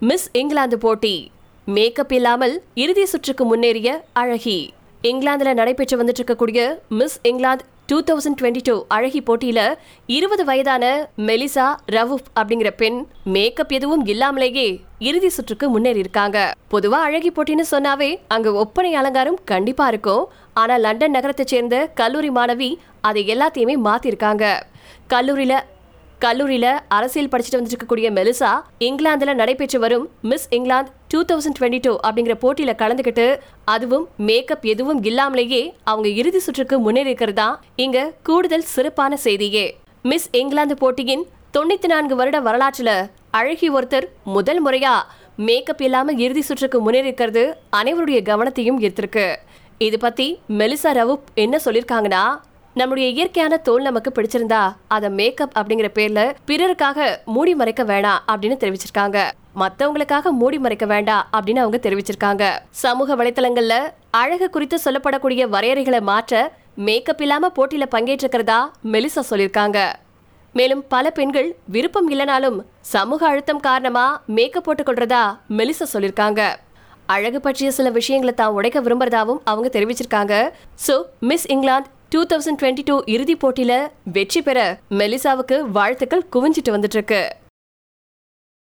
Miss England போட்டி. Makeup இல்லாமல் இறுதி சுற்றுக்கு முன்னேறிய அழகி. இங்கிலாந்துல நடைபெற்று வந்துட்டு இருக்கக்கூடிய Miss England two thousand twenty two அழகி போட்டியில இருபது வயதான மெலிசா ரவுப் அப்படிங்கிற பெண் மேக்கப் எதுவும் இல்லாமலேயே இறுதி சுற்றுக்கு முன்னேறி இருக்காங்க பொதுவா அழகி போட்டின்னு சொன்னாவே அங்க ஒப்பனை அலங்காரம் கண்டிப்பா இருக்கும். ஆனா லண்டன் நகரத்தை சேர்ந்த கல்லூரி மாணவி அதை எல்லாத்தையுமே மாத்திருக்காங்க. கல்லூரியில கல்லூரியில அரசியல் படிச்சுட்டு வந்துருக்கக்கூடிய மெலிசா இங்கிலாந்துல நடைபெற்று வரும் Miss England two thousand twenty two அப்படிங்கிற போட்டியில கலந்துக்கிட்டு அதுவும் மேக்கப் எதுவும் இல்லாமலேயே அவங்க இறுதி சுற்றுக்கு முன்னேறி இருக்கிறதா? இங்க கூடுதல் சிறப்பான செய்தியே. மிஸ் இங்கிலாந்து போட்டியின் தொண்ணூத்தி நான்கு வருட வரலாற்றுல அழகி ஒருத்தர் முதல் முறையா மேக்கப் இல்லாம இறுதி சுற்றுக்கு முன்னேறி இருக்கிறது அனைவருடைய கவனத்தையும் ஈர்த்திருக்கு. இது பத்தி மெலிசா ரவுப் என்ன சொல்லிருக்காங்கன்னா நம்முடைய இயற்கையான தோல் நமக்கு பிடிச்சிருந்தா அத மேக்கப் அப்படிங்கிற பேர்ல பிறருக்காக மூடி மறைக்க வேணாம் அப்படின்னு தெரிவிச்சிருக்காங்க. மத்தவங்களுக்காக மூடி மறைக்க வேண்டாம் அப்படின்னு அவங்க தெரிவிச்சிருக்காங்க. சமூக வலைத்தளங்கள்ல அழகு குறித்து சொல்லப்படக்கூடிய வரையறைகளை மாற்ற மேக்கப் இல்லாம போட்டியில பங்கேற்றிருக்கிறதா மெலிசா சொல்லியிருக்காங்க. மேலும் பல பெண்கள் விருப்பம் இல்லைனாலும் சமூக அழுத்தம் காரணமா மேக்கப் போட்டுக் கொள்றதா மெலிசா சொல்லியிருக்காங்க. அழகு பற்றிய சில விஷயங்களை தான் உடைக்க விரும்புறதாவும் அவங்க தெரிவிச்சிருக்காங்க. So Miss England two thousand twenty two இறுதிப் போட்டியில வெற்றி பெற மெலிசாவுக்கு வாழ்த்துக்கள் குவிஞ்சிட்டு வந்துட்டு இருக்கு.